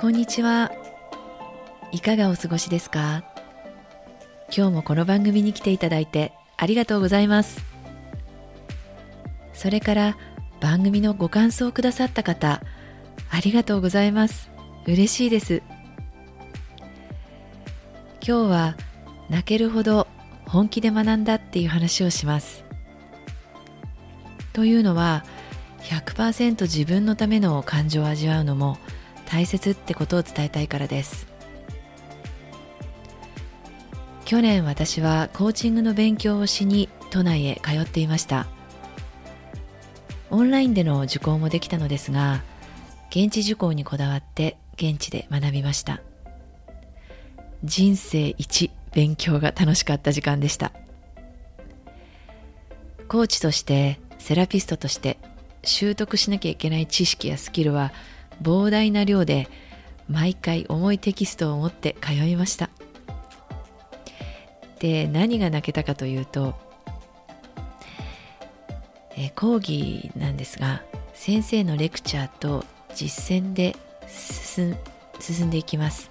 こんにちは。いかがお過ごしですか？今日もこの番組に来ていただいてありがとうございます。それから番組のご感想をくださった方ありがとうございます。嬉しいです。今日は泣けるほど本気で学んだっていう話をします。というのは100%自分のための感情を味わうのも大切ってことを伝えたいからです。去年私はコーチングの勉強をしに都内へ通っていました。オンラインでの受講もできたのですが現地受講にこだわって現地で学びました。人生一勉強が楽しかった時間でした。コーチとしてセラピストとして習得しなきゃいけない知識やスキルは膨大な量で毎回重いテキストを持って通いました。で何が泣けたかというと、え講義なんですが先生のレクチャーと実践で進進んでいきます。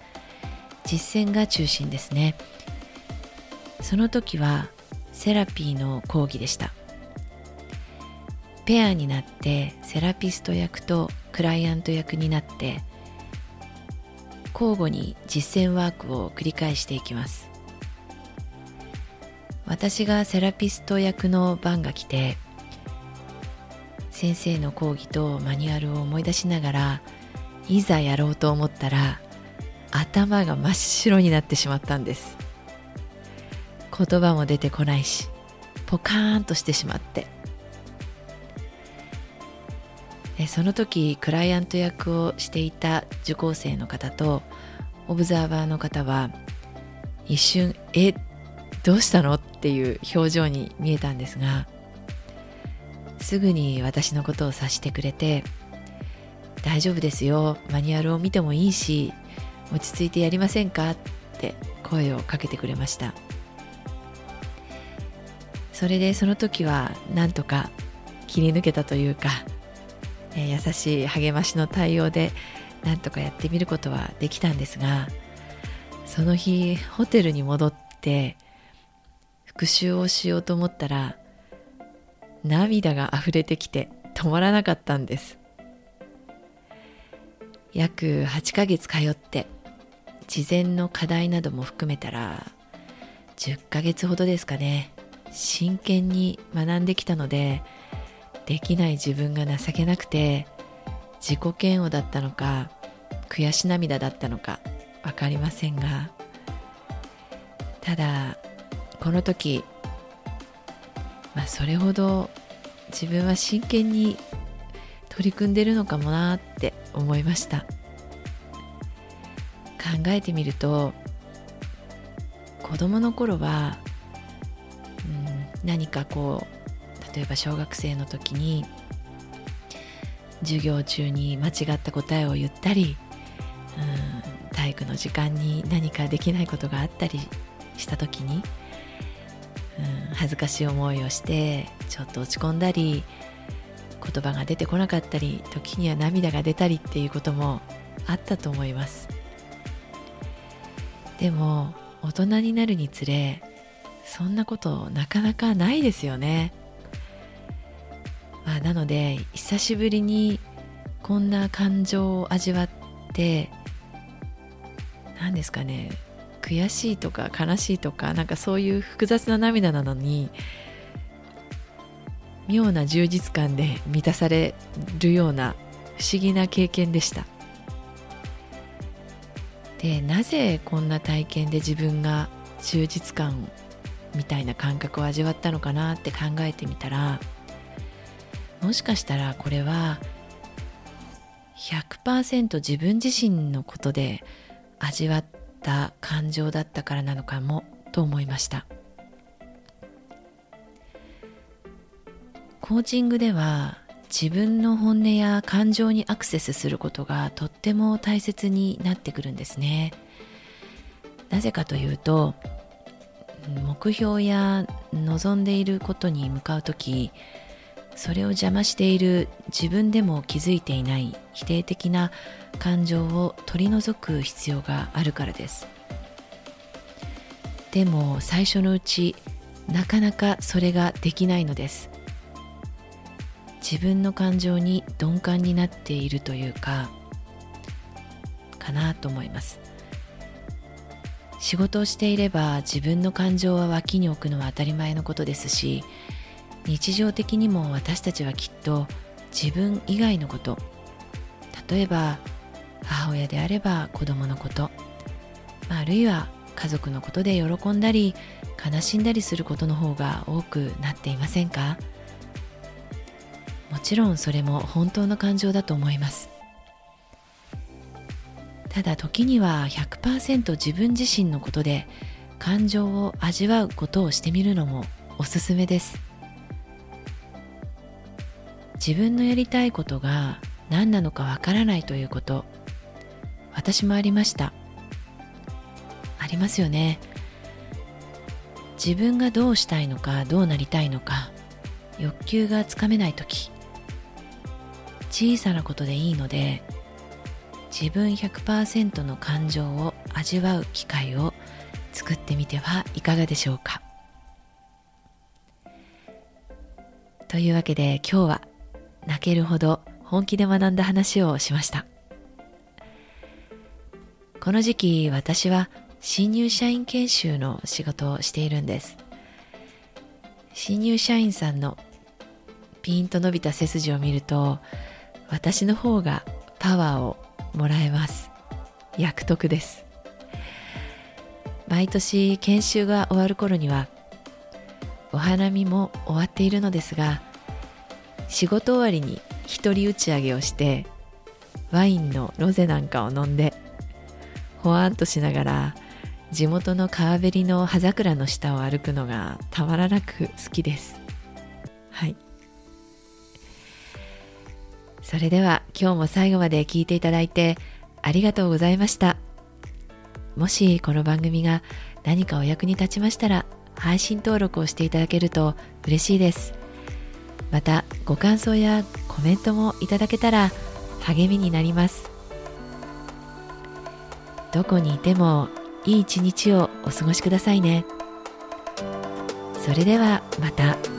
実践が中心ですね。その時はセラピーの講義でした。ペアになってセラピスト役とクライアント役になって交互に実践ワークを繰り返していきます。私がセラピスト役の番が来て先生の講義とマニュアルを思い出しながらいざやろうと思ったら頭が真っ白になってしまったんです。言葉も出てこないしポカーンとしてしまって。その時クライアント役をしていた受講生の方とオブザーバーの方は一瞬「えどうしたの?」っていう表情に見えたんですがすぐに私のことを察してくれて「大丈夫ですよマニュアルを見てもいいし落ち着いてやりませんか?」って声をかけてくれましたそれでその時はなんとか切り抜けたというかえー、優しい励ましの対応でなんとかやってみることはできたんですがその日ホテルに戻って復習をしようと思ったら涙が溢れてきて止まらなかったんです。約8ヶ月通って事前の課題なども含めたら10ヶ月ほどですかね。真剣に学んできたのでできない自分が情けなくて自己嫌悪だったのか悔し涙だったのか分かりませんがただこの時、まあ、それほど自分は真剣に取り組んでるのかもなって思いました。考えてみると子供の頃は、うん、何かこう例えば小学生の時に授業中に間違った答えを言ったり、うん、体育の時間に何かできないことがあったりした時に、うん、恥ずかしい思いをしてちょっと落ち込んだり言葉が出てこなかったり時には涙が出たりっていうこともあったと思います。でも大人になるにつれそんなことなかなかないですよね、まあ、なので久しぶりにこんな感情を味わって何ですかね悔しいとか悲しいとかなんかそういう複雑な涙なのに妙な充実感で満たされるような不思議な経験でした。でなぜこんな体験で自分が充実感みたいな感覚を味わったのかなって考えてみたらもしかしたらこれは100%自分自身のことで味わった感情だったからなのかもと思いました。コーチングでは自分の本音や感情にアクセスすることがとっても大切になってくるんですね。なぜかというと目標や望んでいることに向かう時それを邪魔している自分でも気づいていない否定的な感情を取り除く必要があるからですでも最初のうちなかなかそれができないのです自分の感情に鈍感になっているというかかなと思います仕事をしていれば自分の感情は脇に置くのは当たり前のことですし日常的にも私たちはきっと自分以外のこと例えば母親であれば子供のこと、あるいは家族のことで喜んだり悲しんだりすることの方が多くなっていませんか？もちろんそれも本当の感情だと思います。ただ時には100%自分自身のことで感情を味わうことをしてみるのもおすすめです。自分のやりたいことが何なのかわからないということ。私もありました。ありますよね。自分がどうしたいのかどうなりたいのか欲求がつかめない時。小さなことでいいので自分100%の感情を味わう機会を作ってみてはいかがでしょうか。というわけで今日は泣けるほど本気で学んだ話をしました。この時期私は新入社員研修の仕事をしているんです。新入社員さんのピンと伸びた背筋を見ると私の方がパワーをもらえます。役得です。毎年研修が終わる頃にはお花見も終わっているのですが仕事終わりに一人打ち上げをしてワインのロゼなんかを飲んでほわんとしながら地元の川べりの葉桜の下を歩くのがたまらなく好きですはいそれでは今日も最後まで聞いていただいてありがとうございました。もしこの番組が何かお役に立ちましたら配信登録をしていただけると嬉しいです。またご感想やコメントもいただけたら励みになります。どこにいてもいい一日をお過ごしくださいね。それではまた。